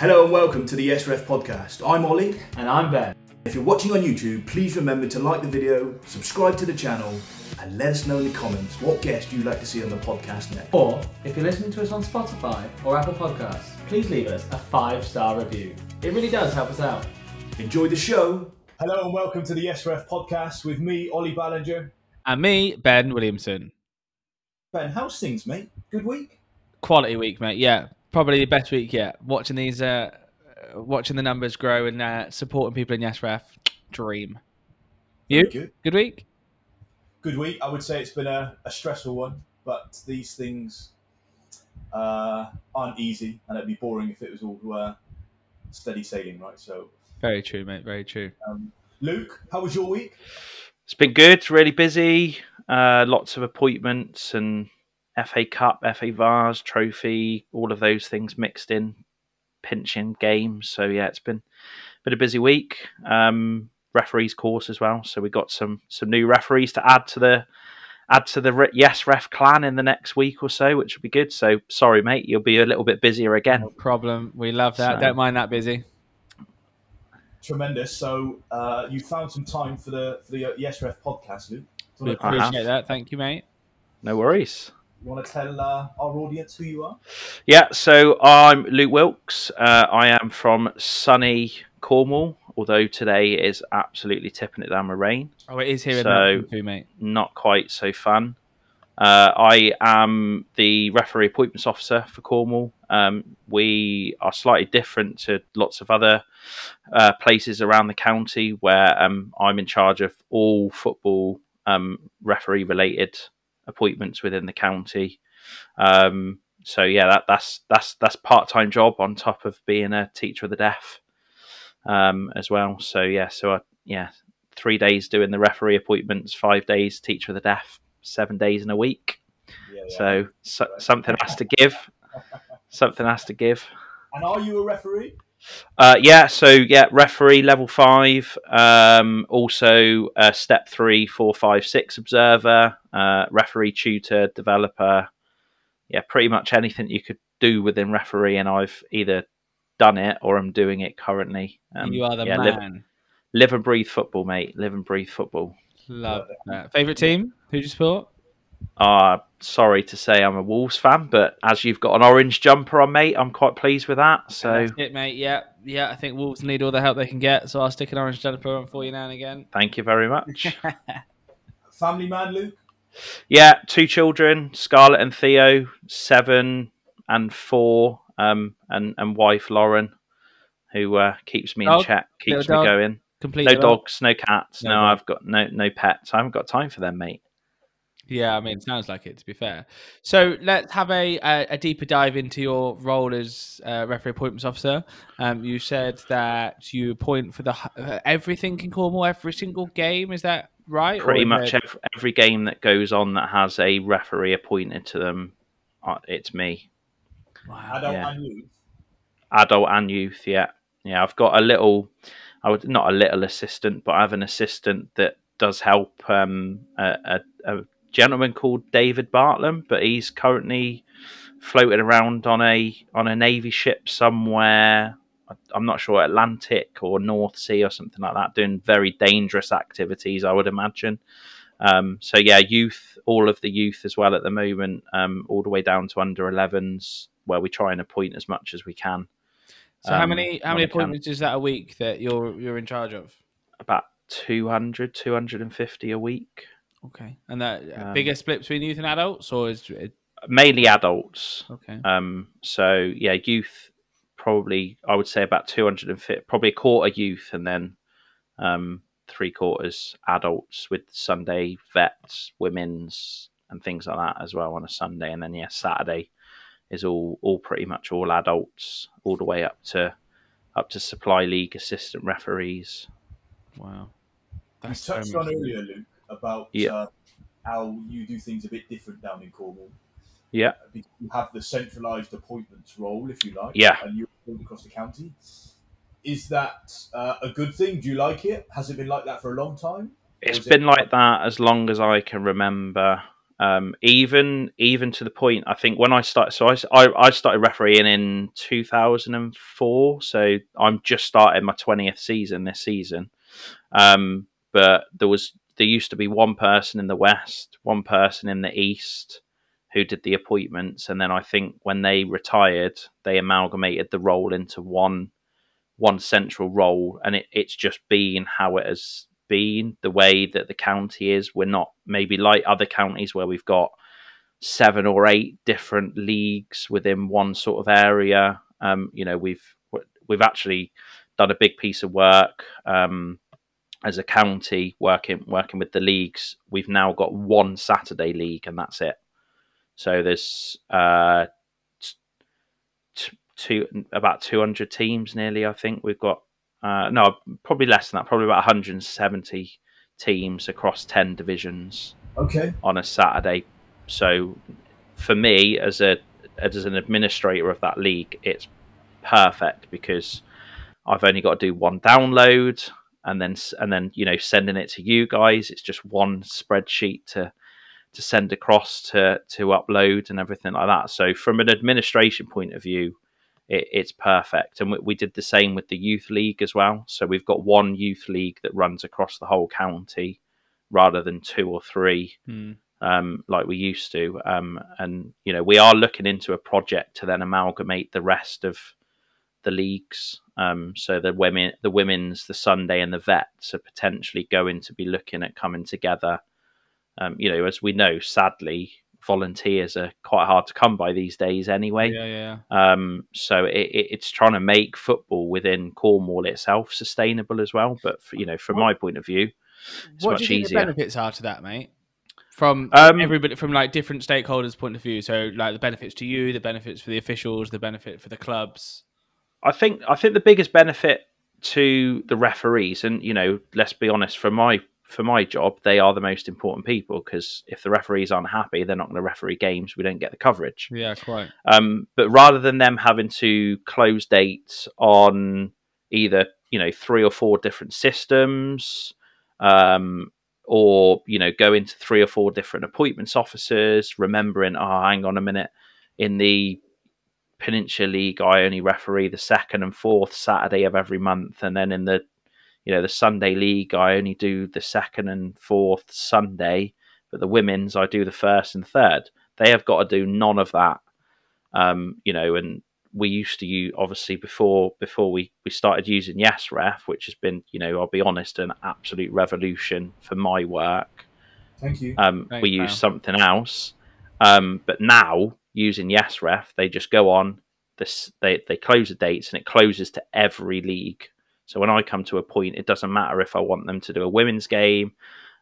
Hello and welcome to the Yes Ref podcast. I'm Olly. And I'm Ben. If you're watching on YouTube, please remember to like the video, subscribe to the channel, and let us know in the comments what guest you'd like to see on the podcast next. Or if you're listening to us on Spotify or Apple Podcasts, please leave us a five star review. It really does help us out. Enjoy the show. Hello and welcome to the Yes Ref podcast with me, Olly Ballinger. And me, Ben Williamson. Ben, how's things, mate? Good week? Quality week, mate. Yeah, probably the best week yet. Watching these, uh, watching the numbers grow and uh, supporting people in Yes Ref, dream. You? Good. Good week? Good week. I would say it's been a, a stressful one, but these things uh, aren't easy, and it'd be boring if it was all uh, steady sailing, right? So, Very true, mate. Very true. um, Luke, how was your week? It's been good, really busy. Uh, lots of appointments and FA Cup, FA Vase, trophy, all of those things mixed in, pinching games. So yeah, it's been been a busy week. Um, referees course as well. So we got some some new referees to add to the add to the re- Yes Ref clan in the next week or so, which will be good. So sorry, mate, you'll be a little bit busier again. No problem. We love that. So- Don't mind that busy. Tremendous. So, uh, you found some time for the for the uh, Yes Ref podcast, Luke. We I want appreciate that. Thank you, mate. No worries. To tell uh, our audience who you are? Yeah, so I'm Luke Wilkes. Uh, I am from sunny Cornwall, although today is absolutely tipping it down with rain. Oh, it is here in So- Melbourne too, mate. Not quite so fun. Uh, I am the referee appointments officer for Cornwall. Um, we are slightly different to lots of other uh, places around the county where um, I'm in charge of all football um, referee related appointments within the county. Um, so yeah, that, that's that's that's part time job on top of being a teacher of the deaf um, as well. So yeah, so I, yeah, three days doing the referee appointments, five days teacher of the deaf, seven days in a week. Yeah, yeah. So, so something has to give. Something has to give. and are you a referee? Uh, yeah, so yeah, referee level five. Um, also, uh, step three, four, five, six observer, uh, referee tutor, developer. Yeah, pretty much anything you could do within referee, and I've either done it or I'm doing it currently. Um, you are the yeah, Live, man. live and breathe football, mate. Live and breathe football. Love that. Favorite team? Who do you support? Uh, sorry to say I'm a Wolves fan, but as you've got an orange jumper on, mate, I'm quite pleased with that. So That's it, mate. Yeah, yeah. I think Wolves need all the help they can get, so I'll stick an orange jumper on for you now and again. thank you very much. Family man, Luke? yeah, two children, Scarlett and Theo, seven and four, um, and and wife Lauren, who uh, keeps me in check, keeps me dog? going. Complete. No it all. dogs, no cats. No No. I've got no no pets. I haven't got time for them, mate. Yeah, I mean, it sounds like it. To be fair, so let's have a a, a deeper dive into your role as uh, referee appointments officer. Um, you said that you appoint for the h- uh, everything in Cornwall, every single game. Is that right? Pretty much it- every, every game that goes on that has a referee appointed to them, uh, it's me. Wow. Adult Yeah. and youth? adult and youth. Yeah, yeah. I've got a little, I would not a little assistant, but I have an assistant that does help. Um, a, a, a gentleman called David Bartlam, but he's currently floating around on a on a navy ship somewhere. I'm not sure Atlantic or North Sea or something like that, doing very dangerous activities. I would imagine. Um, so yeah, youth, all of the youth as well at the moment, um, all the way down to under 11s, where we try and appoint as much as we can. So how um, many how many I can. appointments is that a week that you're you're in charge of? About 200, 250 a week. Okay, and that uh, Um, bigger split between youth and adults, or is it Mainly adults. okay? Um, so yeah, youth probably I would say about 250, probably a quarter youth, and then um, three quarters adults with Sunday vets, women's, and things like that as well on a Sunday, and then yeah, Saturday is all all pretty much all adults, all the way up to up to supply league assistant referees. Wow, You touched much. on earlier, Luke, about Yeah. uh, how you do things a bit different down in Cornwall. Yeah. You have the centralised appointments role, if you like. Yeah. And you appoint across the county. Is that uh, a good thing? Do you like it? Has it been like that for a long time? It's is it- been like that as long as I can remember. Um, even even to the point, I think when I started, so I, I, I started refereeing in 2004, so I'm just starting my 20th season this season. Um, but there was there used to be one person in the west, one person in the east who did the appointments, and then I think when they retired, they amalgamated the role into one one central role, and it, it's just been how it has been the way that the county is. We're not maybe like other counties where we've got seven or eight different leagues within one sort of area. Um, you know, we've we've actually done a big piece of work um, as a county working working with the leagues. We've now got one Saturday league, and that's it. So there's uh, t- two about 200 teams nearly. I think we've got uh, no, probably less than that. Probably about 170 teams across 10 divisions. Okay. On a Saturday, so for me as a as an administrator of that league, it's perfect because I've only got to do one download and then and then you know sending it to you guys. It's just one spreadsheet to to send across to to upload and everything like that. So from an administration point of view, it, it's perfect. And we, we, did the same with the youth league as well. So we've got one youth league that runs across the whole county rather than two or three. Mm. Um, like we used to, um, and you know we are looking into a project to then amalgamate the rest of the leagues. Um, so the women, the women's, the Sunday, and the vets are potentially going to be looking at coming together. Um, you know, as we know, sadly, volunteers are quite hard to come by these days anyway. Yeah, yeah. Um, so it, it, it's trying to make football within Cornwall itself sustainable as well. But for, you know, from my point of view, it's what much do you think easier. the benefits are to that, mate? From Um, everybody, from like different stakeholders' point of view. So, like the benefits to you, the benefits for the officials, the benefit for the clubs. I think I think the biggest benefit to the referees, and you know, let's be honest, from my for my job, they are the most important people because if the referees aren't happy, they're not going to referee games. We don't get the coverage. Yeah, quite. Um, but rather than them having to close dates on either you know three or four different systems, um, or you know go into three or four different appointments officers, remembering, oh, hang on a minute, in the Peninsula League, I only referee the second and fourth Saturday of every month, and then in the you know the Sunday League, I only do the second and fourth Sunday, but the women's I do the first and third. They have got to do none of that, um, you know. And we used to use obviously before before we we started using Yes Ref, which has been you know I'll be honest an absolute revolution for my work. Thank you. Um, Thanks, we use something else, um, but now using Yes Ref, they just go on this. They they close the dates and it closes to every league. So when I come to a point, it doesn't matter if I want them to do a women's game,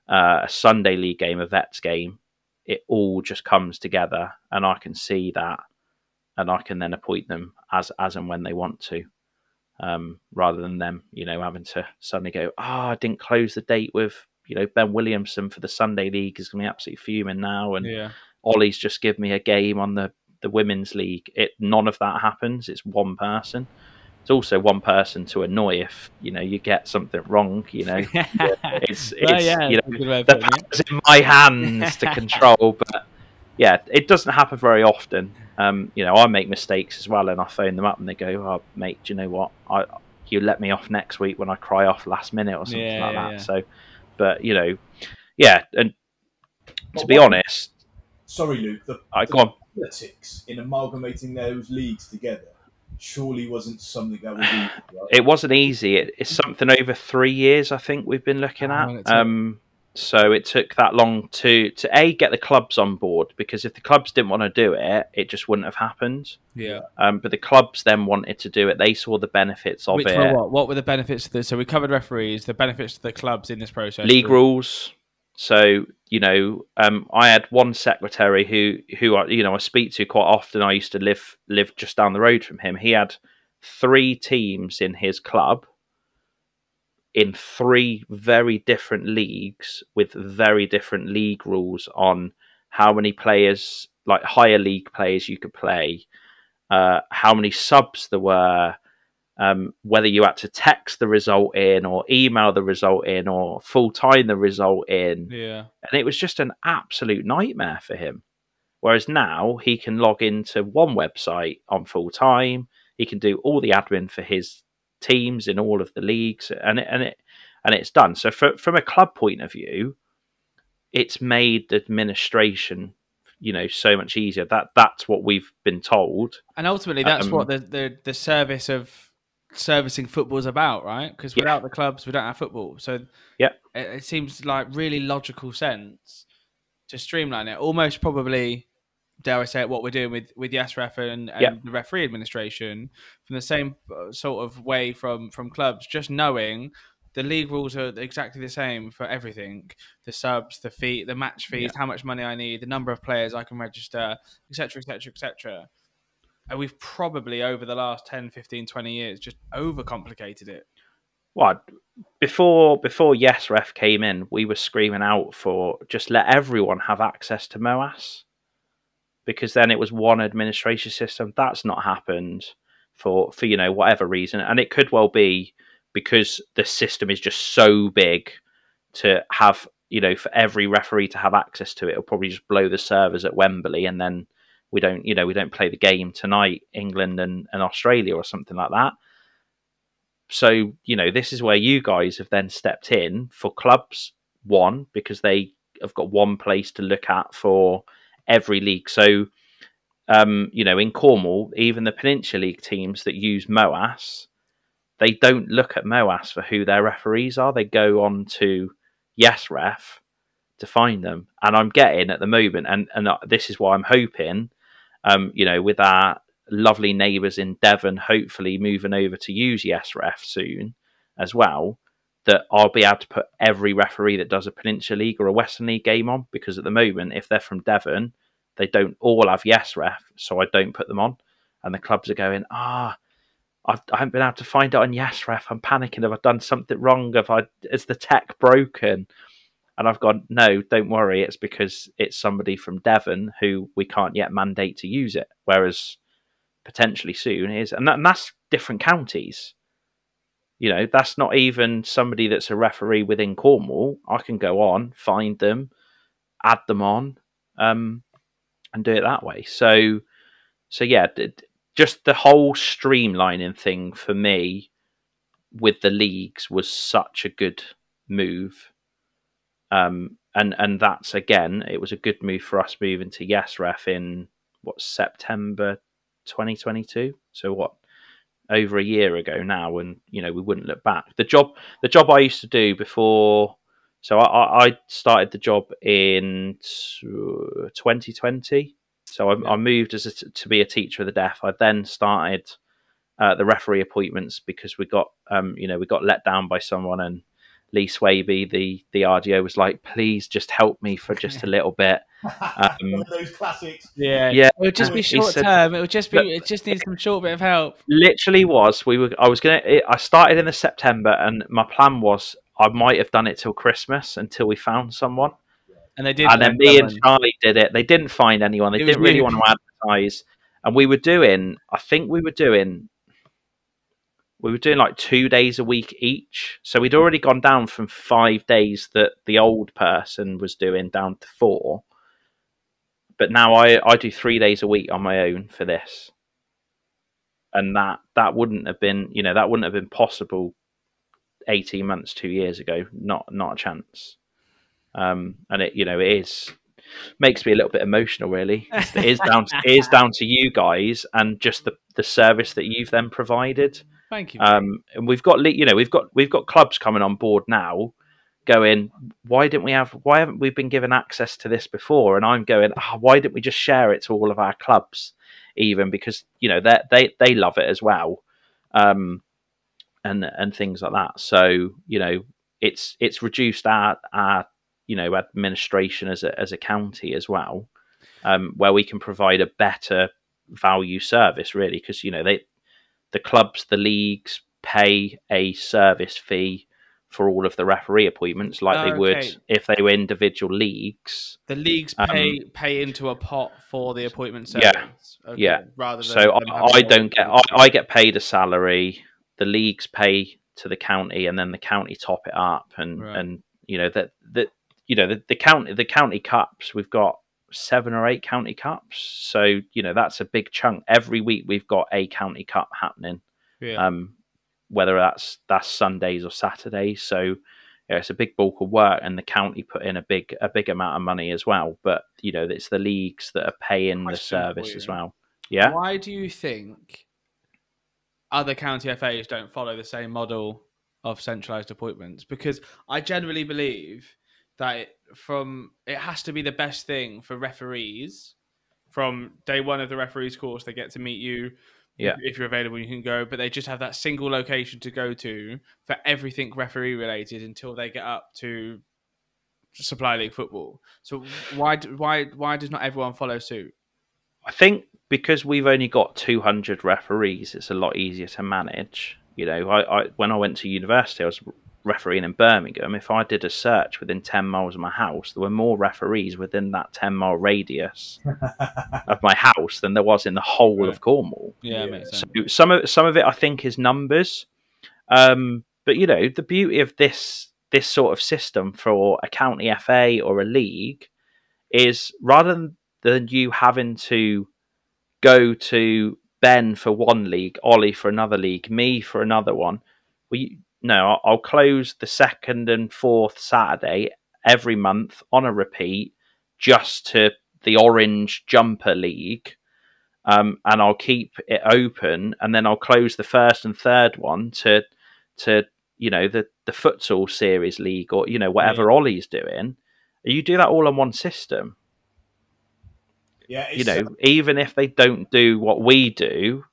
uh, a Sunday league game, a vets game. It all just comes together, and I can see that, and I can then appoint them as as and when they want to, um, rather than them, you know, having to suddenly go, oh, I didn't close the date with, you know, Ben Williamson for the Sunday league is going to be absolutely fuming now, and Yeah. Olly's just give me a game on the the women's league. It none of that happens. It's one person. It's also one person to annoy if you know you get something wrong. You know, it's Well, it's yeah, you know good way of the power's in my hands to control. But yeah, it doesn't happen very often. Um, you know, I make mistakes as well, and I phone them up and they go, "Oh, mate, do you know what? I you let me off next week when I cry off last minute or something Yeah, like yeah, that." yeah. So, but you know, yeah, and to be honest, Sorry, Luke. The, I the on. politics in amalgamating those leagues together surely wasn't something that was easy. Right? It wasn't easy. It, it's something over three years, I think we've been looking How long it at. took? Um, so it took that long to to a get the clubs on board because if the clubs didn't want to do it, it just wouldn't have happened. Yeah. Um, but the clubs then wanted to do it. They saw the benefits of Which it. were what? What were the benefits? To the, so we covered referees. The benefits to the clubs in this process. league rules. So you know, um, I had one secretary who who I, you know I speak to quite often. I used to live live just down the road from him. He had three teams in his club in three very different leagues with very different league rules on how many players, like higher league players, you could play, uh, how many subs there were, um, whether you had to text the result in or email the result in or full time the result in. Yeah. And it was just an absolute nightmare for him. Whereas now he can log into one website on full time. He can do all the admin for his teams in all of the leagues, and it, and it and it's done. So for, from a club point of view, it's made administration, you know, so much easier. That that's what we've been told. And ultimately, that's Um, what the, the the service of servicing football is about, right? Because Yeah. without the clubs, we don't have football. So Yeah. it, it seems like really logical sense to streamline it. Almost probably, dare I say it, what we're doing with with Yes Ref and, and Yeah. the referee administration from the same uh, sort of way from from clubs. Just knowing the league rules are exactly the same for everything: the subs, the fee, the match fees, how much money I need, the number of players I can register, etc., etc., etc. And we've probably over the last 10, 15, 20 years just overcomplicated it. What before before Yes Ref came in, we were screaming out for just let everyone have access to MOAS because then it was one administration system. That's not happened for for you know whatever reason, and it could well be because the system is just so big to have you know for every referee to have access to it. It'll probably just blow the servers at Wembley, and then we don't you know we don't play the game tonight, England and, and Australia or something like that. So you know this is where you guys have then stepped in for clubs one because they have got one place to look at for every league. So um you know in cornwall even the peninsula league teams that use moas they don't look at moas for who their referees are. They go on to yes ref to find them. And i'm getting at the moment and and uh, this is why i'm hoping um you know with our lovely neighbours in Devon, hopefully moving over to use YesRef soon as well, that I'll be able to put every referee that does a Peninsula League or a Western League game on. Because at the moment, if they're from Devon, they don't all have YesRef, so I don't put them on. And the clubs are going, ah, I've, I haven't been able to find it on YesRef. I'm panicking. Have I done something wrong? Have I? Is the tech broken? And I've gone, no, don't worry. It's because it's somebody from Devon who we can't yet mandate to use it. Whereas potentially soon is, and, that, and that's different counties. You know, that's not even somebody that's a referee within Cornwall. I can go on, find them, add them on, um, and do it that way. So, so yeah, just the whole streamlining thing for me with the leagues was such a good move. Um, and and that's again, it was a good move for us moving to Yes Ref in what September 2022. So what over a year ago now, and you know we wouldn't look back. The job, the job I used to do before, so I, I I started the job in 2020. So I, I moved as a to be a teacher of the deaf. I then started uh, the referee appointments because we got um you know we got let down by someone and. Lee Swaby, the the RDO, was like, "Please just help me for just a little bit." Um, those classics. Yeah, Yeah, It would just be short said- term. It would just be. Look- It just needs some short bit of help. literally was we were i was gonna it, i started in the september and my plan was i might have done it till christmas until we found someone And they did. and then find me and charlie did it they didn't find anyone they It didn't really new. want to advertise and we were doing i think we were doing we were doing like two days a week each. So we'd already gone down from five days that the old person was doing down to four. But now i i do three days a week on my own for this. And that that wouldn't have been you know that wouldn't have been possible 18 months two years ago. Not not a chance. Um and it you know it is makes me a little bit emotional really. It's- down to, it is down to you guys and just the the service that you've then provided Thank you. um and we've got you know we've got we've got clubs coming on board now going why didn't we have why haven't we been given access to this before? And i'm going oh, why didn't we just share it to all of our clubs even? Because you know they they they love it as well um and and things like that. So you know it's it's reduced our our you know administration as a as a county as well um where we can provide a better value service really because you know they the clubs the leagues pay a service fee for all of the referee appointments like they Okay. would if they were individual leagues the leagues um, pay pay into a pot for the appointment Yeah. Okay, yeah. Rather so I, I don't get I. I get paid a salary the leagues pay to the county, and then the county top it up, and Right. and you know that that you know the, the county the county cups we've got seven or eight county cups, so you know that's a big chunk. Every week we've got a county cup happening Yeah. um, whether that's that's Sundays or Saturdays. So yeah, it's a big bulk of work, and the county put in a big a big amount of money as well. But you know, it's the leagues that are paying the service as well. Yeah, Why do you think other county FAs don't follow the same model of centralised appointments? Because I generally believe that it, from it has to be the best thing for referees. From day one of the referees course, they get to meet you. Yeah. If you're available, you can go, but they just have that single location to go to for everything referee related until they get up to supply league football. So why why why does not everyone follow suit? I think because we've only got 200 referees, it's a lot easier to manage. You know, I, I when I went to university, I was refereeing in Birmingham. If I did a search within 10 miles of my house, there were more referees within that 10 mile radius of my house than there was in the whole Right. of Cornwall. Yeah, Yeah. makes sense. So some of some of it I think is numbers, um, but you know the beauty of this this sort of system for a county FA or a league is rather than, than you having to go to Ben for one league, Olly for another league, me for another one. We no, I'll- I'll close the second and fourth Saturday every month on a repeat just to the Orange Jumper League um, and I'll keep it open, and then I'll close the first and third one to to you know the the futsal series league or you know whatever Olly's doing. You do that all on one system. yeah, You know, even if they don't do what we do,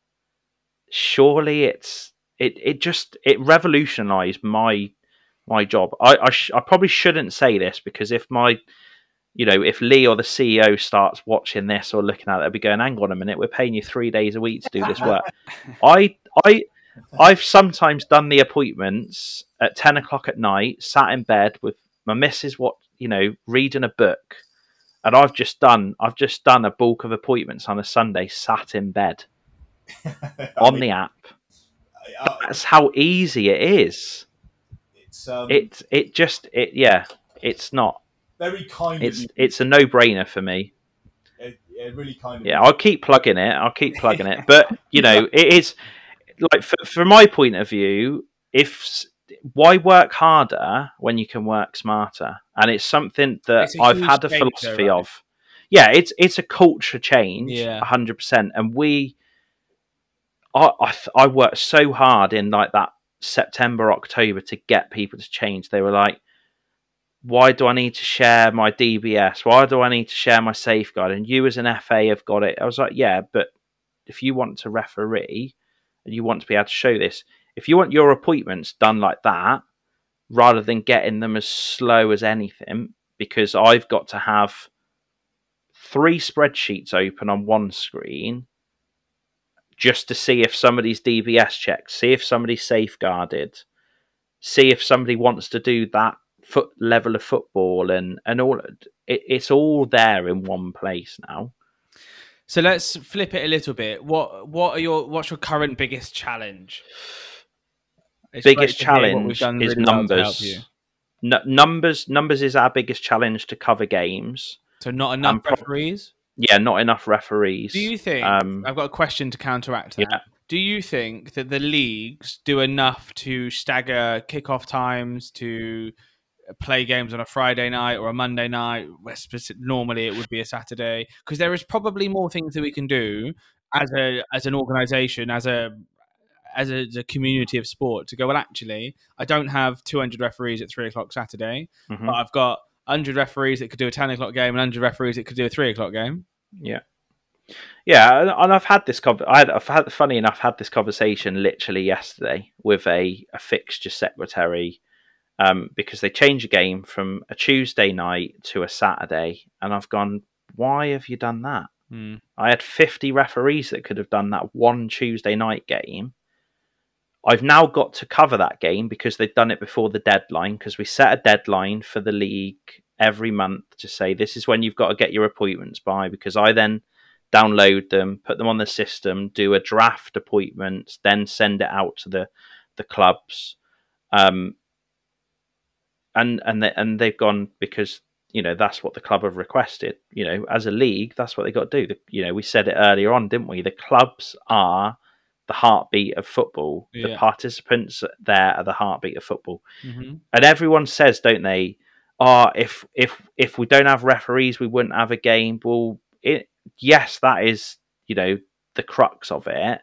surely it's it it just it revolutionised my my job. I I, sh- I probably shouldn't say this because if my you know, if Lee or the CEO starts watching this or looking at it, they'll be going, "Hang on a minute, we're paying you three days a week to do this work." I, I, I've sometimes done the appointments at ten o'clock at night, sat in bed with my missus, what you know, reading a book, and I've just done, I've just done a bulk of appointments on a Sunday, sat in bed on the app. That's how easy it is. it's um, It, it just, it, yeah, it's not. very kind It's, of you. it's a no-brainer for me. It, it really kind of Yeah, I'll keep plugging it. I'll keep plugging it. But you know, it is like for, from my point of view, if why work harder when you can work smarter? And it's something that It's a I've had a change, though, philosophy right? of. Yeah, it's it's a culture change, Yeah. hundred percent. And we, I I, I worked so hard in like that September October to get people to change. They were like, why do I need to share my DBS? Why do I need to share my safeguard? And you as an FA have got it. I was like, yeah, but if you want to referee and you want to be able to show this, if you want your appointments done like that, rather than getting them as slow as anything, because I've got to have three spreadsheets open on one screen just to see if somebody's DBS checked, see if somebody's safeguarded, see if somebody wants to do that foot level of football and and all it, it's all there in one place now. So let's flip it a little bit. What what are your what's your current biggest challenge? It's biggest great to hear what we've challenge is really well to help numbers. N- numbers numbers is our biggest challenge to cover games. So not enough prob- referees. Yeah, not enough referees. Do you think? Um, I've got a question to counteract that. yeah. Do you think that the leagues do enough to stagger kickoff times to play games on a Friday night or a Monday night? Where speci- normally it would be a Saturday, because there is probably more things that we can do as a as an organisation, as a as a, as a community of sport to go. Well, actually, I don't have 200 referees at three o'clock Saturday, mhm. but I've got 100 referees that could do a 10 o'clock game and 100 referees that could do a three o'clock game. Yeah, yeah, and- I've had this. Con- I had, I've had, funny enough, had this conversation literally yesterday with a, a fixture secretary um, because they changed a game from a Tuesday night to a Saturday, and I've gone, why have you done that? Hmm. I had 50 referees that could have done that one Tuesday night game. I've now got to cover that game because they've done it before the deadline because we set a deadline for the league every month to say this is when you've got to get your appointments by because I then download them, put them on the system, do a draft appointment, then send it out to the the clubs. Um, and and they, and they've gone because you know that's what the club have requested. You know, as a league, that's what they got to do. The, you know, we said it earlier on, didn't we? The clubs are the heartbeat of football. The participants there are the heartbeat of football Mm-hmm. and everyone says, don't they? Oh, if if if we don't have referees, we wouldn't have a game. Well, it yes, that is you know the crux of it.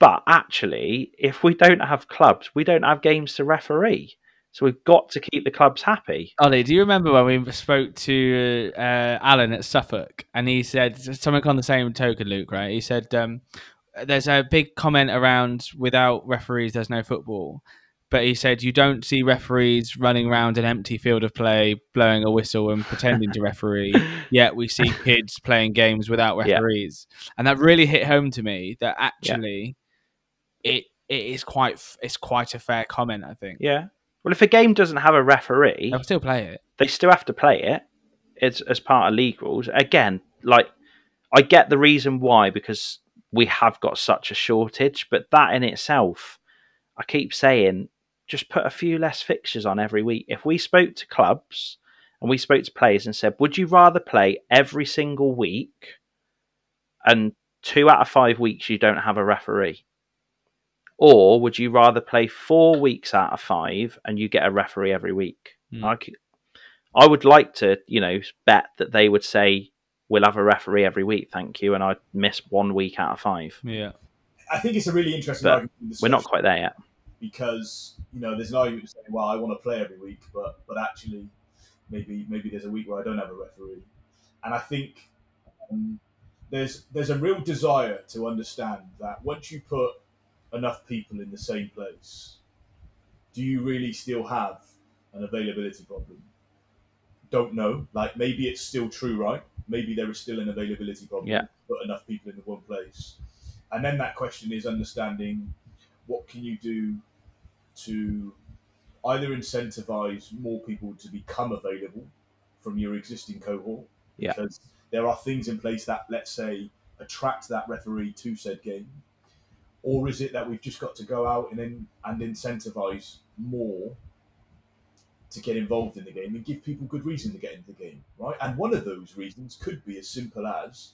But actually, if we don't have clubs, we don't have games to referee. So we've got to keep the clubs happy. Olly, do you remember when we spoke to uh, Alan at Suffolk and he said something on the same token, Luke, right? He said um, there's a big comment around without referees, there's no football. But he said you don't see referees running around an empty field of play, blowing a whistle and pretending to referee. Yet we see kids playing games without Yeah. referees, and that really hit home to me. That actually, it it is quite it's quite a fair comment. I think Yeah. Well, if a game doesn't have a referee, they'll still play it. they still have to play it. It's as part of league rules. Again, like I get the reason why because we have got such a shortage, but that in itself, I keep saying, just put a few less fixtures on every week. If we spoke to clubs and we spoke to players and said, would you rather play every single week and two out of five weeks you don't have a referee? Or would you rather play four weeks out of five and you get a referee every week? Hmm. I, I would like to, you know, bet that they would say we'll have a referee every week, thank you, and I'd miss one week out of five. Yeah. I think it's a really interesting But argument. We're not quite there yet. because you know there's an argument saying, well, I want to play every week, but but actually maybe maybe there's a week where I don't have a referee, and I think um, there's there's a real desire to understand that once you put enough people in the same place, do you really still have an availability problem? Don't know. Like maybe it's still true, right? Maybe there is still an availability problem. Yeah. Put enough people in the one place, and then that question is understanding what can you do to either incentivize more people to become available from your existing cohort Yeah. because there are things in place that let's say attract that referee to said game or is it that we've just got to go out and in, and incentivize more to get involved in the game and give people good reason to get into the game right and one of those reasons could be as simple as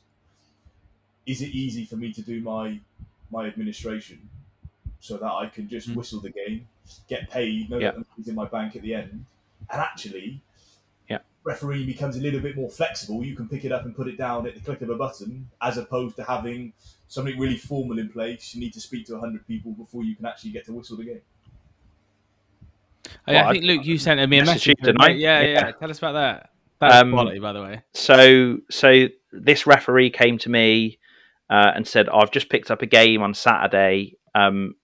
is it easy for me to do my my administration so that I can just Mm. whistle the game, get paid, know Yeah. that the money's in my bank at the end, and actually, Yeah. refereeing becomes a little bit more flexible. You can pick it up and put it down at the click of a button, as opposed to having something really formal in place. You need to speak to hundred people before you can actually get to whistle the game. Oh, Well, I think Luke, you sent me a message tonight. Yeah, yeah, Yeah. Tell us about that. That's Um, quality, by the way. So, so this referee came to me uh, and said, "I've just picked up a game on Saturday, um,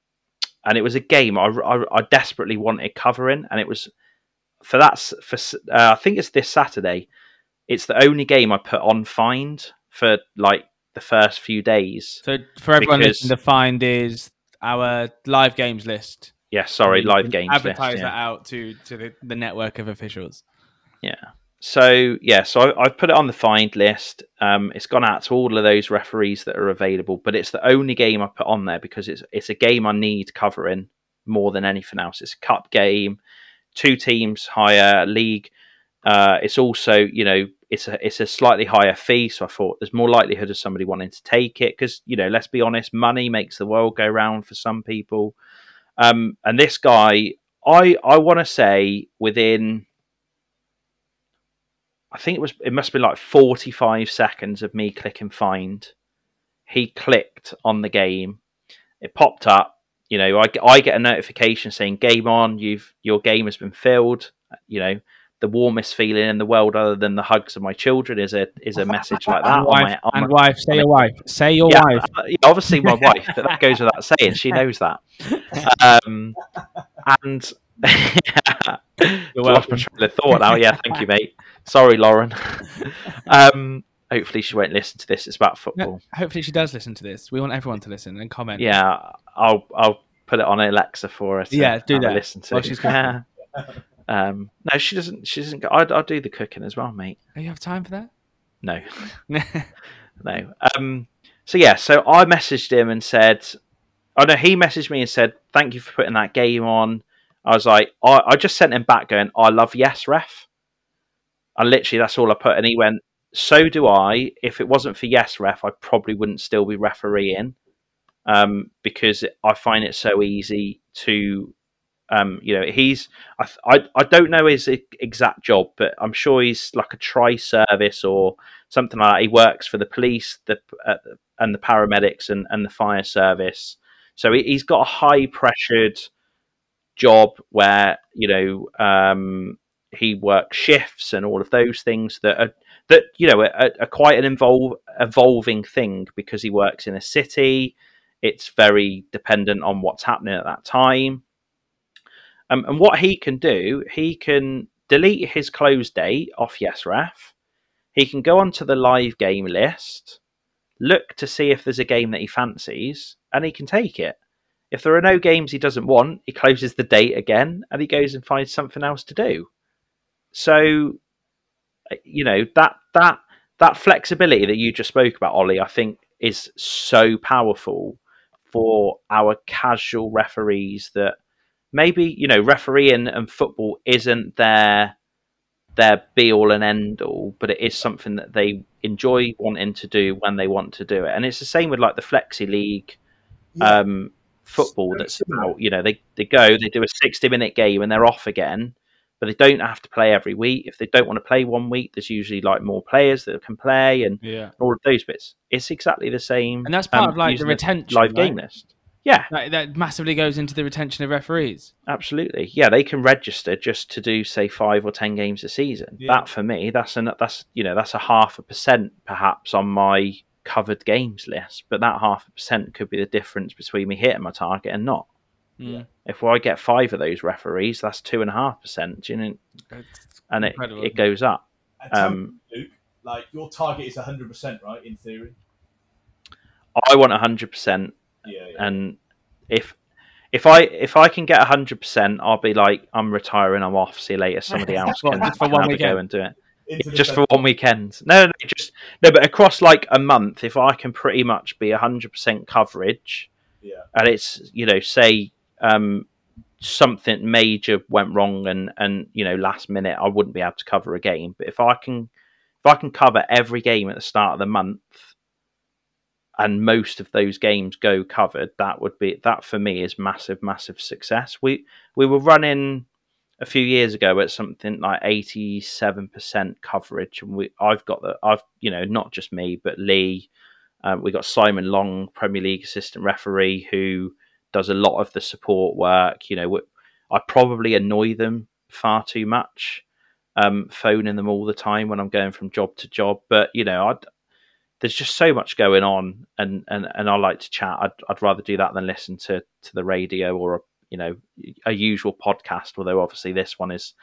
and it was a game I, I, I desperately wanted covering, and it was for that s- for uh, I think it's this Saturday. It's the only game I put on find for like the first few days. So for everyone because- listening, the find is our live games list. Yeah, sorry, You live games. Advertise list, yeah. that out to to the, the network of officials. Yeah. So yeah, so I, I've put it on the find list. Um, it's gone out to all of those referees that are available, but it's the only game I put on there because it's it's a game I need covering more than anything else. It's a cup game, two teams higher league. Uh, it's also you know it's a it's a slightly higher fee, so I thought there's more likelihood of somebody wanting to take it because you know let's be honest, money makes the world go round for some people. Um, and this guy, I I want to say within I think it was it must be like 45 seconds of me clicking find. He clicked on the game. It popped up. You know, I, I get a notification saying game on. You've your game has been filled. You know, the warmest feeling in the world other than the hugs of my children is a is a message like that. and wife, my- and my- wife, say your wife, say your yeah, wife. uh, yeah, obviously my wife, but that goes without saying. She knows that. Um, and You're lost welcome. my train of thought now. Yeah, thank you, mate. Sorry, Lauren. um, hopefully she won't listen to this. It's about football. Hopefully, she does listen to this. We want everyone to listen and comment. Yeah, I'll I'll put it on Alexa for her. To Yeah, do that Listen to. while she's yeah. Um, no, she doesn't. She doesn't. go- I'll, I'll do the cooking as well, mate. Oh, you have time for that? No, no. Um, so yeah, so I messaged him and said, "Oh no," he messaged me and said, "Thank you for putting that game on." I was like, I, I just sent him back going, "I love yes, ref." And literally, that's all I put. And he went, "So do I. If it wasn't for yes, ref, I probably wouldn't still be refereeing, um, because I find it so easy to." Um, you know, he's I, I I don't know his exact job, but I'm sure he's like a tri service or something like that. He works for the police, the uh, and the paramedics and, and the fire service. So he, he's got a high pressured job where you know um, he works shifts and all of those things that are that you know are, are quite an involve, evolving thing because he works in a city. It's very dependent on what's happening at that time. Um, and what he can do, he can delete his close date off YesRef. He can go onto the live game list, look to see if there's a game that he fancies, and he can take it. If there are no games he doesn't want, he closes the date again and he goes and finds something else to do. So, you know that that that flexibility that you just spoke about, Olly, I think is so powerful for our casual referees that maybe you know refereeing and football isn't their their be all and end all, but it is something that they enjoy wanting to do when they want to do it. And it's the same with like the Flexi League Yeah. um, football Very that's similar. about, you know, they, they go, they do a 60 minute game and they're off again, but they don't have to play every week. If they don't want to play one week, there's usually like more players that can play and Yeah. all of those bits. It's exactly the same. And that's part um, of like the retention. live right? game list. Yeah, Like, that massively goes into the retention of referees. absolutely. Yeah, they can register just to do say five or ten games a season. Yeah. That for me, that's an that's you know that's a half a percent perhaps on my covered games list, but that half a percent could be the difference between me hitting my target and not. Mm. If I get five of those referees, that's two and a half percent. You know? It's And it, incredible, it isn't goes up. And tell Um, Luke, like your target is 100%, right? In theory. I want hundred percent, Yeah. yeah. and if if I if I can get hundred percent, I'll be like, I'm retiring. I'm off. See you later. Somebody else can, for one have a weekend? go and do it. The just for one weekend. No, no, just no. But across like a month, if I can pretty much be hundred percent coverage, Yeah. and it's you know say um, something major went wrong and and you know last minute I wouldn't be able to cover a game. But if I can if I can cover every game at the start of the month, and most of those games go covered, that would be that for me is massive, massive success. We we were running a few years ago at something like 87% coverage and we I've got the I've you know not just me but Lee um, we got Simon Long Premier League assistant referee who does a lot of the support work you know I probably annoy them far too much um, phoning them all the time when I'm going from job to job but you know I'd there's just so much going on and and, and I like to chat I'd, I'd rather do that than listen to to the radio or a you know a usual podcast although obviously this one is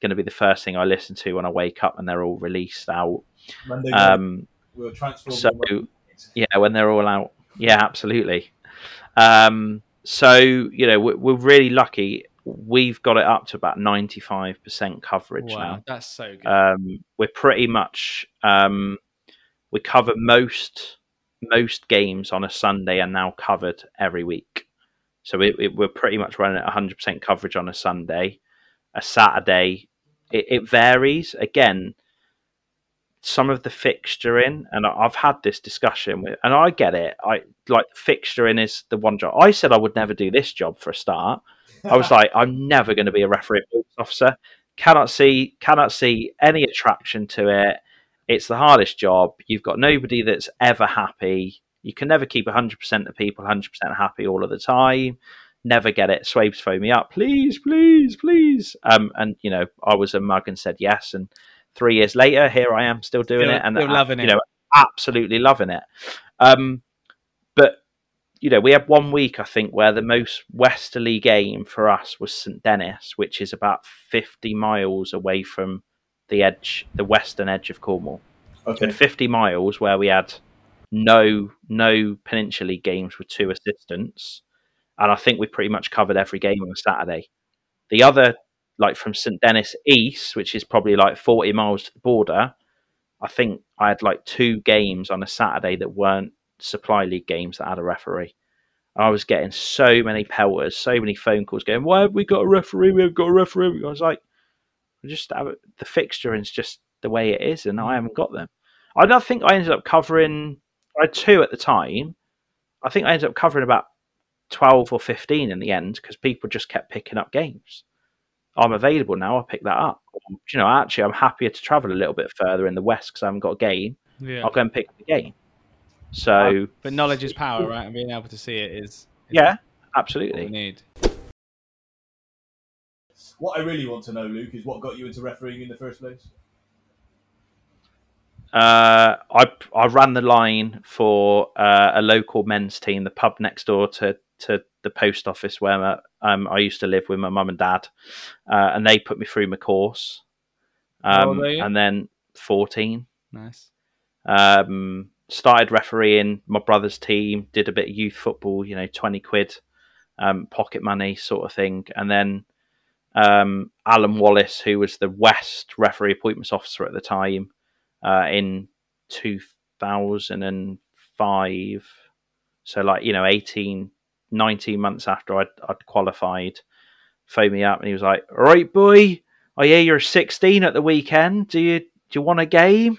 going to be the first thing I listen to when I wake up and they're all released out Monday um we'll transform. so them. yeah when they're all out yeah absolutely um so you know we're, we're really lucky we've got it up to about 95% coverage Wow, now that's so good. um, we're pretty much um, we cover most most games on a Sunday are now covered every week. So it, it, we're pretty much running at 100% coverage on a Sunday. A Saturday, it, it varies. Again, some of the fixturing, and I- I've had this discussion with, and I get it. I like fixturing is the one job. I said I would never do this job for a start. I was like, I'm never going to be a referee officer. Cannot see, cannot see any attraction to it. It's the hardest job. You've got nobody that's ever happy. You can never keep 100% of people 100% happy all of the time. Never get it. Swabe's phone me up, please, please, please. Um, and you know, I was a mug and said yes. And three years later, here I am still doing Still- it and still loving you it. know, absolutely loving it. Um, but you know, we had one week I think where the most westerly game for us was St Dennis, which is about fifty miles away from the edge, the western edge of Cornwall. Okay. had fifty miles where we had no no peninsula games with two assistants, and I think we pretty much covered every game on a Saturday. The other, like from St Dennis East, which is probably like forty miles to the border, I think I had like two games on a Saturday that weren't supply league games that had a referee. I was getting so many pelters, so many phone calls going, "Why have we got a referee? We have got a referee." I was like, "Just have the fixture is just the way it is, and I mm. haven't got them." I don't think I ended up covering. I had two at the time. I think I ended up covering about twelve or fifteen in the end because people just kept picking up games. I'm available now. I'll pick that up. You know, actually, I'm happier to travel a little bit further in the west because I haven't got a game. Yeah. I'll go and pick the game. So But knowledge is power, right? And being able to see it is, is yeah, what we absolutely. need. What I really want to know, Luke, is what got you into refereeing in the first place. Uh, I I ran the line for uh, a local men's team, the pub next door to to the post office where my, um, I used to live with my mum and dad, uh, and they put me through my course. Um, were and then fourteen, Nice. um, started refereeing my brother's team. Did a bit of youth football, you know, twenty quid, um, pocket money sort of thing, and then um, Alan Wallace, who was the West referee appointments officer at the time, uh, in 2005. So, like, you know, 18, 19 months after I'd, I'd qualified, phoned me up and he was like, All right, boy, I hear you're 16 at the weekend. Do you, do you want a game?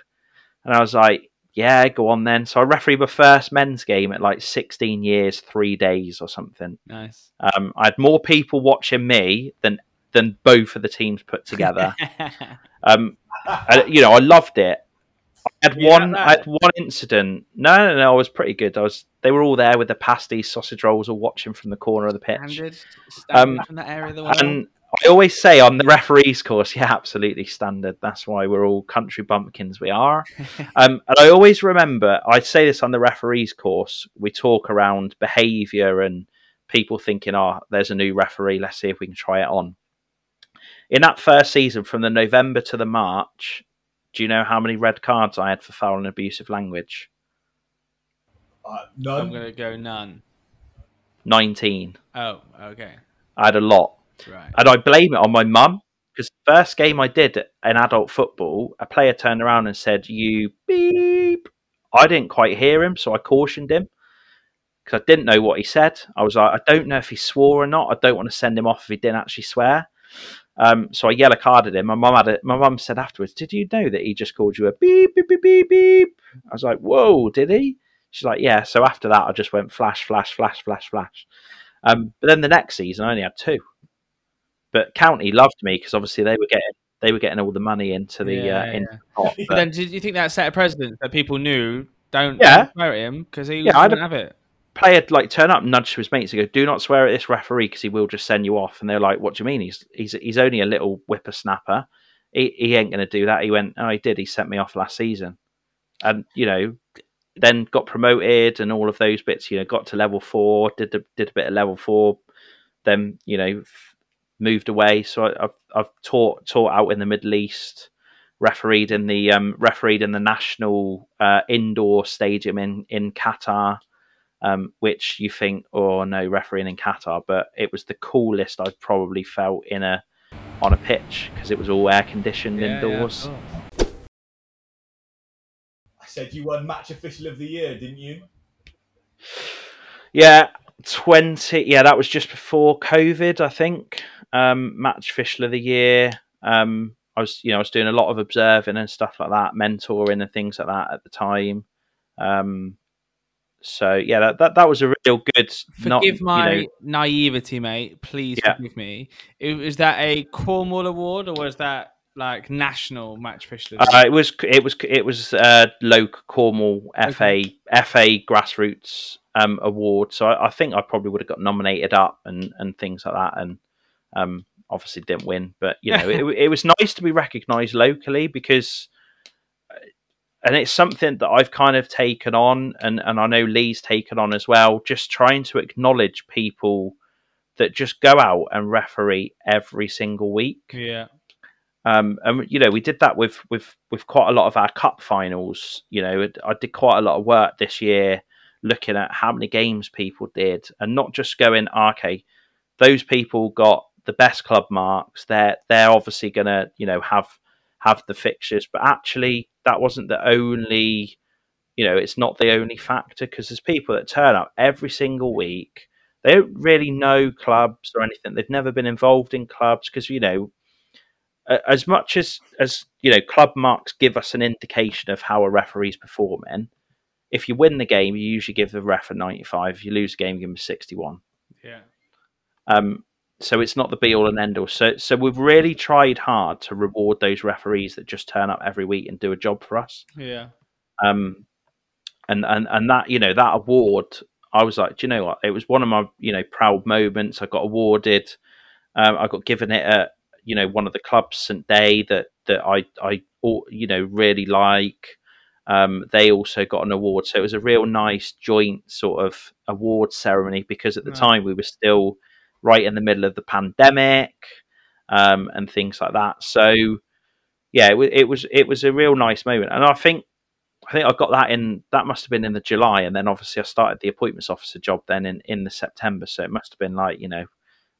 And I was like, Yeah, go on then. So I refereed my first men's game at like 16 years, three days or something. Nice. Um, I had more people watching me than than both of the teams put together. um, I, you know, I loved it. I had you one. I had one incident. No, no, no. I was pretty good. I was. They were all there with the pasties, sausage rolls, all watching from the corner of the pitch. Standard, Um, standard from that area of the world. And I always say on the referees course, yeah, absolutely standard. That's why we're all country bumpkins. We are. Um, and I always remember, I say this on the referees course, we talk around behaviour and people thinking, oh, there's a new referee, let's see if we can try it on. In that first season, from the November to the March, do you know how many red cards I had for foul and abusive language? Uh, I'm gonna go none. 19. Oh, okay. I had a lot. Right. And I blame it on my mum because the first game I did in adult football, a player turned around and said, You beep. I didn't quite hear him, so I cautioned him because I didn't know what he said. I was like, I don't know if he swore or not. I don't want to send him off if he didn't actually swear. Um, so I yellow carded him. My mum had it. My mum said afterwards, "Did you know that he just called you a beep beep beep beep beep?" I was like, "Whoa, did he?" She's like, "Yeah." So after that, I just went flash, flash, flash, flash, flash. Um, but then the next season, I only had two. But County loved me because obviously they were getting they were getting all the money into the Yeah, uh, yeah. into the pot. But then, did you think that set a precedent that people knew don't Yeah. at him because he yeah, didn't have it? Player like turn up, nudge to his mates, and go, "Do not swear at this referee because he will just send you off." And they're like, "What do you mean? He's he's he's only a little whippersnapper. He he ain't going to do that." He went, "Oh, he did. He sent me off last season," and you know, then got promoted and all of those bits. You know, got to level four, did a, did a bit of level four, then you know, f- moved away. So I, I've I've taught taught out in the Middle East. Refereed in the um, refereed in the national uh, indoor stadium in in Qatar um, which you think, oh no, refereeing in Qatar, but it was the coolest I've probably felt in a on a pitch because it was all air conditioned Yeah, yeah, indoors. course. I said you won match official of the year, didn't you? Yeah, twenty. Yeah, that was just before COVID, I think. Um, match official of the year. Um, I was, you know, I was doing a lot of observing and stuff like that, mentoring and things like that at the time. Um, so yeah, that, that that was a real good. not, Forgive you my know, naivety, mate. Please Yeah. forgive me. Is that a Cornwall award or was that like national match official? Uh, it was it was it was uh, local Cornwall FA FA grassroots um, award. So I, I think I probably would have got nominated up and, and things like that, and um, obviously didn't win. But you know, it, it was nice to be recognised locally because, and it's something that I've kind of taken on, and and I know Lee's taken on as well. Just trying to acknowledge people that just go out and referee every single week. yeah. Um, and you know, we did that with with with quite a lot of our cup finals. You know, I did quite a lot of work this year looking at how many games people did, and not just going, okay, those people got the best club marks. They're they're obviously gonna you know have have the fixtures, but actually that wasn't the only you know it's not the only factor because there's people that turn up every single week. They don't really know clubs or anything. They've never been involved in clubs because you know as much as as you know club marks give us an indication of how a referee's performing if you win the game you usually give the ref a 95 if you lose the game you give them a 61 yeah. Um so it's not the be all and end all so so we've really tried hard to reward those referees that just turn up every week and do a job for us. Yeah. Um and and and that you know that award i was like do you know what? It was one of my you know proud moments. I got awarded um, i got given it at you know one of the clubs St Day that that i i you know really like. Um, they also got an award. So it was a real nice joint sort of award ceremony because at the Right. time we were still right in the middle of the pandemic um, and things like that so yeah it, it was it was a real nice moment and i think I think I got that in that must have been in the July, and then obviously I started the appointments officer job then in in the September. So it must have been like you know,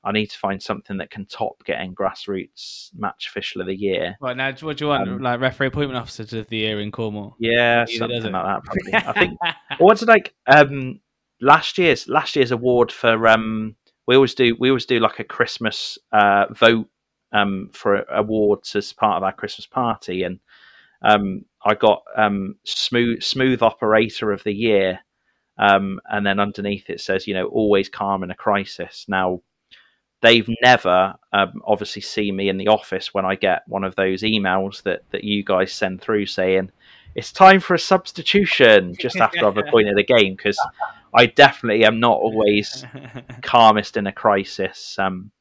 I need to find something that can top getting grassroots match official of the year. Right now, what do you want? Um, like referee appointment officer of the year in Cornwall? Yeah, Either something like that. Probably. I think. Or what's it like? Um, last year's last year's award for um, we always do we always do like a Christmas uh vote um for awards as part of our Christmas party, and um, I got um smooth smooth operator of the year, um, and then underneath it says you know always calm in a crisis. Now they've never um, obviously seen me in the office when I get one of those emails that that you guys send through saying it's time for a substitution just after I've appointed a game because I definitely am not always calmest in a crisis. Um,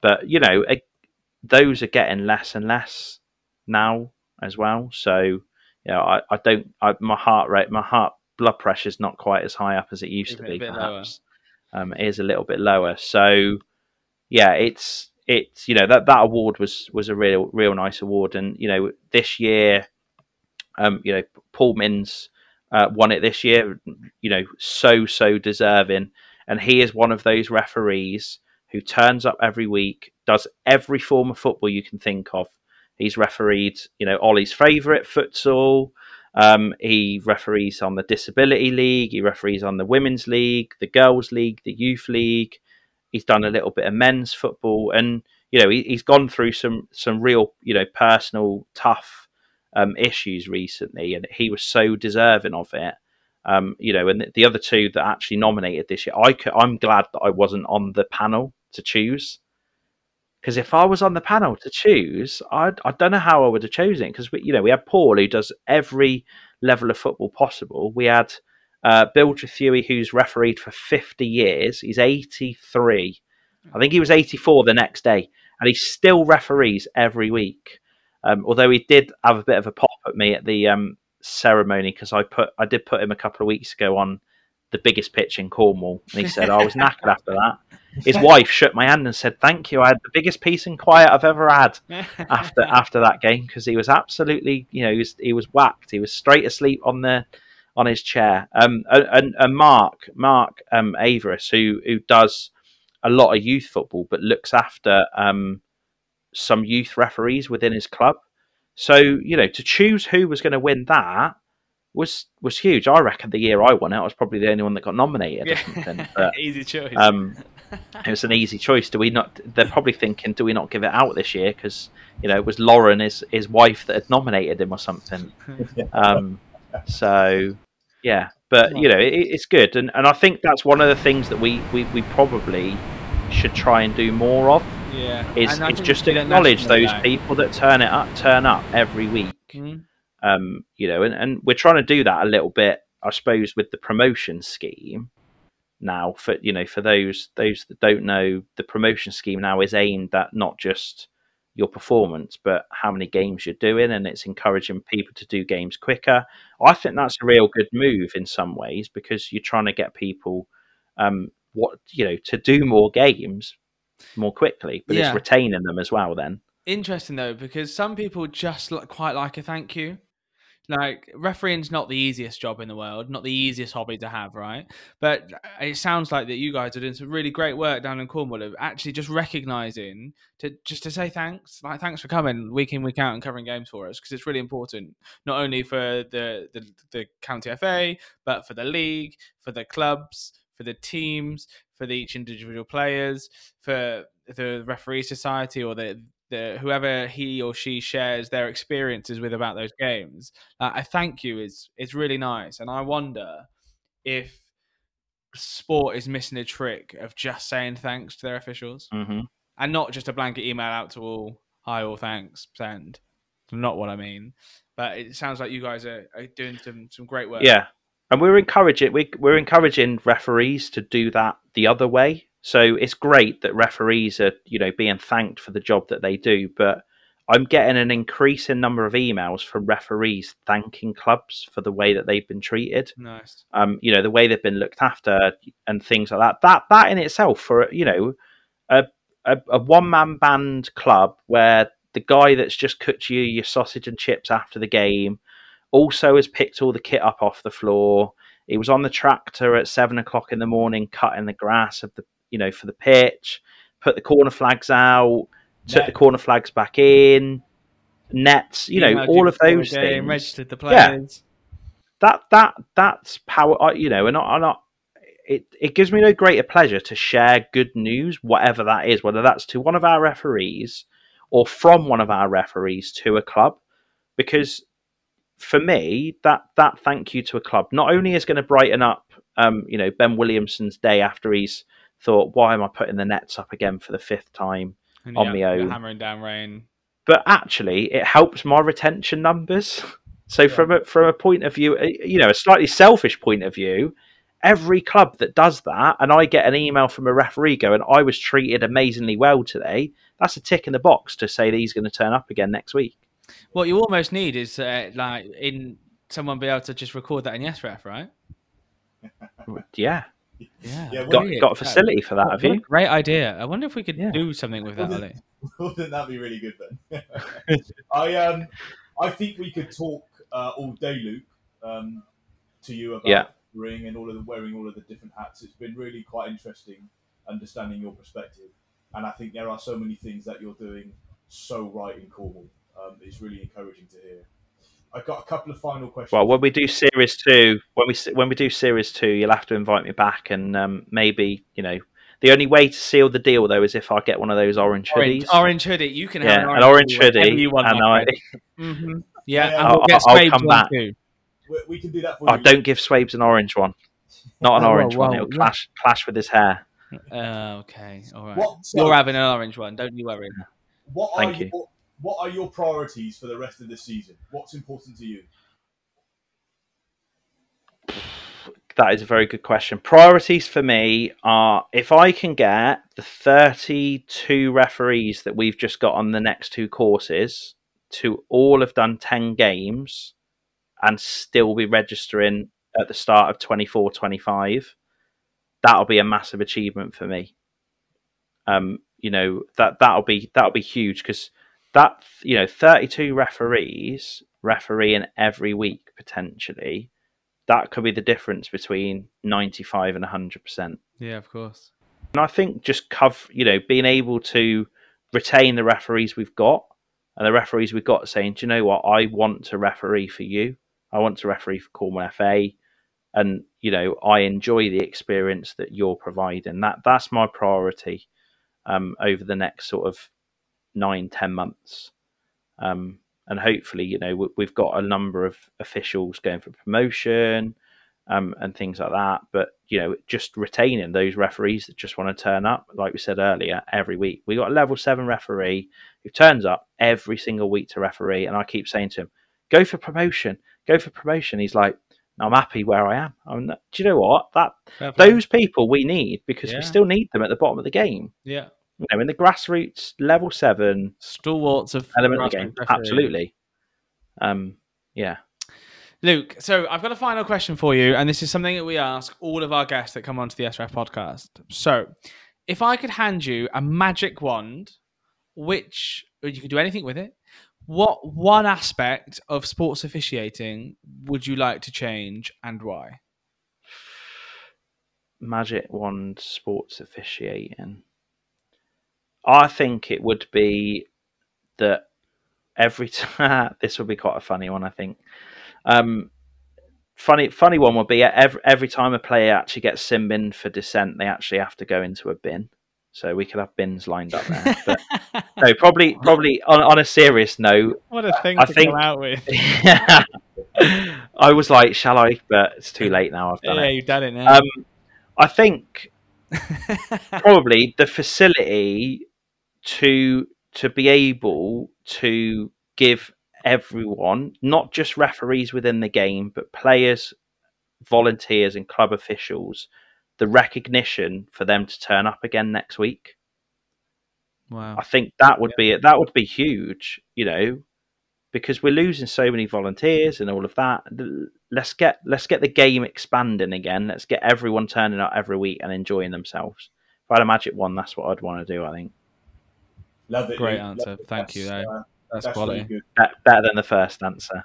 but you know, it, those are getting less and less now as well. So you know, I, I don't. I, my heart rate, my heart blood pressure is not quite as high up as it used Is to be. Perhaps um, it is a little bit lower. So yeah, it's it's you know that that award was was a real real nice award, and you know this year, um, you know Paul Mins uh, won it this year. You know, so so deserving, and he is one of those referees who turns up every week, does every form of football you can think of. He's refereed, you know, Olly's favourite futsal. Um, he referees on the Disability League. He referees on the Women's League, the Girls League, the Youth League. He's done a little bit of men's football, and you know he, he's gone through some some real you know personal tough um, issues recently, and he was so deserving of it. Um, you know, and the, the other two that actually nominated this year, I could, I'm glad that I wasn't on the panel to choose because if I was on the panel to choose, I I don't know how I would have chosen because you know we had Paul who does every level of football possible. We had uh, Bill Trethewey who's refereed for fifty years. He's eighty three. I think he was eighty four the next day, and he still referees every week. Um, although he did have a bit of a pop at me at the um, ceremony because I put I did put him a couple of weeks ago on the biggest pitch in Cornwall, and he said I was knackered after that. His wife shook my hand and said, "Thank you. I had the biggest peace and quiet I've ever had." after after that game because he was absolutely you know he was he was whacked he was straight asleep on the on his chair um and, and, and mark mark um Averis who who does a lot of youth football but looks after um some youth referees within his club so you know to choose who was going to win that was was huge i reckon the year i won it i was probably the only one that got nominated or but Easy choice. um, it was an easy choice. Do we not? They're probably thinking, do we not give it out this year? Because you know it was Lauren, his his wife, that had nominated him or something. Um, so yeah, but you know it, it's good, and and I think that's one of the things that we we, we probably should try and do more of yeah. is, And is just acknowledge those people that turn it up turn up every week Mhm. um, you know, and, and we're trying to do that a little bit, I suppose, with the promotion scheme now. For you know, for those those that don't know, the promotion scheme now is aimed at not just your performance, but how many games you're doing, and it's encouraging people to do games quicker. I think that's a real good move in some ways because you're trying to get people, um, what you know, to do more games more quickly, but Yeah. it's retaining them as well. Then, Interesting though, because some people just like, quite like a thank you. like refereeing's not the easiest job in the world, not the easiest hobby to have, right? But uh, it sounds like that you guys are doing some really great work down in Cornwall of actually just recognizing to just to say thanks, like thanks for coming week in week out and covering games for us because it's really important not only for the, the the county FA but for the league, for the clubs, for the teams, for the, each individual players, for the referee society or the the whoever he or she shares their experiences with about those games. Uh, I thank you is it's really nice, and I wonder if sport is missing a trick of just saying thanks to their officials hmm and not just a blanket email out to all hi all thanks send. Not what I mean, but it sounds like you guys are, are doing some some great work. Yeah, and we're encouraging we, we're encouraging referees to do that the other way. So it's great that referees are you know being thanked for the job that they do, but I'm getting an increasing number of emails from referees thanking clubs for the way that they've been treated. nice. Um, you know the way they've been looked after and things like that. That that in itself for you know a a, a one man band club where the guy that's just cooked you your sausage and chips after the game also has picked all the kit up off the floor. He was on the tractor at seven o'clock in the morning cutting the grass of the you know for the pitch, put the corner flags out, took Net. the corner flags back in, nets, you know, all of those game, things Registered the Yeah. that that that's power you know and I, and I, it it gives me no greater pleasure to share good news whatever that is whether that's to one of our referees or from one of our referees to a club because for me that that thank you to a club not only is going to brighten up um you know Ben Williamson's day after he's thought why am I putting the nets up again for the fifth time And on yeah, my own. hammering down rain. but actually it helps my retention numbers. So from a from a point of view, uh, you know, a slightly selfish point of view, every club that does that, and I get an email from a referee going, "I was treated amazingly well today," that's a tick in the box to say that he's going to turn up again next week. What you almost need is uh, like in someone be able to just record that in YesRef, right? Yeah, Yeah, Yeah, got brilliant. got a facility for that, have you? Great idea. I wonder if we could Yeah. do something with that, Well, Olly. Wouldn't that be really good then? I um, I think we could talk uh, all day, Luke, um, to you about Yeah. ring and all of the wearing all of the different hats. It's been really quite interesting understanding your perspective, and I think there are so many things that you're doing so right in Cornwall. Um, it's really encouraging to hear. I've got a couple of final questions. Well, when we do series two, when we when we do series two, you'll have to invite me back, and um, maybe you know the only way to seal the deal though is if I get one of those orange Orange, hoodies. orange hoodie. You can have yeah, an an orange hoodie, you want. and my I, friend. Mhm. Yeah, Yeah, and I'll- we'll get I'll come back. too. we, we can do that for oh, you. don't give Swabes an orange one, not an Oh, orange well, one. It'll well, clash clash with his hair. Uh, okay, all right. What, so, You're having an orange one. Don't you worry. what are Thank you. your, what are your priorities for the rest of the season? What's important to you? That is a very good question. Priorities for me are if I can get the 32 referees that we've just got on the next two courses to all have done 10 games and still be registering at the start of 24 25, that'll be a massive achievement for me. Um, you know, that that'll be that'll be huge because that you know, 32 referees refereeing every week potentially that could be the difference between 95 and 100%. Yeah, of course. And I think just cover, you know, being able to retain the referees we've got and the referees we've got saying, do you know what? I want to referee for you. I want to referee for Cornwall FA. And, you know, I enjoy the experience that you're providing. That That's my priority um, over the next sort of nine, ten months. Um, and hopefully, you know, we- we've got a number of officials going for promotion um, and things like that. But you know, just retaining those referees that just want to turn up, like we said earlier, every week. We got a level seven referee who turns up every single week to referee, and I keep saying to him, "Go for promotion, go for promotion." He's like, "I'm happy where I am." I'm not, Do you know what? That those people we need because Yeah. we still need them at the bottom of the game. yeah, You know, in the grassroots level seven stalwarts of element of the game, refereeing. absolutely. Um, yeah. Luke, so I've got a final question for you, and this is something that we ask all of our guests that come onto the YesRef podcast. So, if I could hand you a magic wand, which you could do anything with it, what one aspect of sports officiating would you like to change and why? Magic Wand sports officiating. I think it would be that every time this would be quite a funny one. I think. Um, funny, funny one would be every every time a player actually gets sin bin for dissent, they actually have to go into a bin. So we could have bins lined up there. But no, probably, probably on, on a serious note, what a thing I to think- come out with. I was like, shall I? But it's too late now. I've done Yeah, it. you've done it now. Um, I think probably the facility to to be able to give everyone, not just referees within the game, but players, volunteers, and club officials, the recognition for them to turn up again next week. wow. I think that would be that would be huge, you know, because we're losing so many volunteers and all of that. Let's get let's get the game expanding again. Let's get everyone turning up every week and enjoying themselves. If I had a magic one, that's what I'd want to do. I think Love it. Great Luke. answer. Love it. Thank you, That's, though. uh, That's, that's quality. really good. Be- better than the first answer.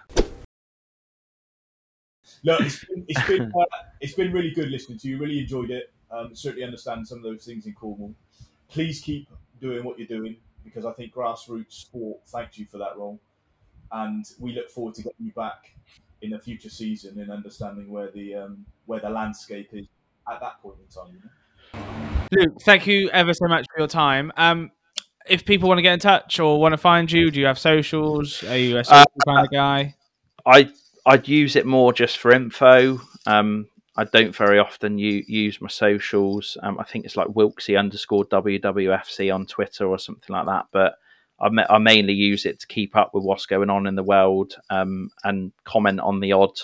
Look, it's been it's been, uh, it's been really good listening to you. Really enjoyed it. Um, certainly understand some of those things in Cornwall. Please keep doing what you're doing because I think grassroots sport thanks you for that role, and we look forward to getting you back in a future season and understanding where the um, where the landscape is at that point in time. You know? Luke, thank you ever so much for your time. Um, if people want to get in touch or want to find you, do you have socials? Are you a social kind of guy? I I'd use it more just for info. Um, I don't very often u- use my socials. Um, I think it's like Wilksy underscore WWFC on Twitter or something like that. But I, ma- I mainly use it to keep up with what's going on in the world um, and comment on the odd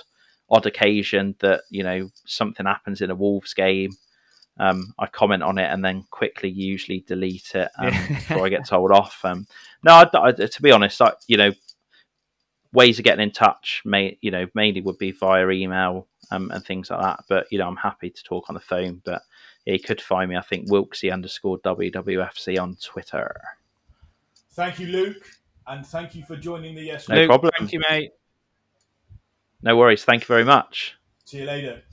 odd occasion that you know something happens in a Wolves game. Um, I comment on it and then quickly usually delete it um, before I get told off. Um, no, I, I- to be honest, I, you know, ways of getting in touch may you know mainly would be via email um, and things like that but you know i'm happy to talk on the phone but yeah, you could find me i think wilksy underscore wwfc on twitter Thank you, Luke, and thank you for joining the Yes. No Luke, problem. Thank you, mate. no worries thank you very much See you later.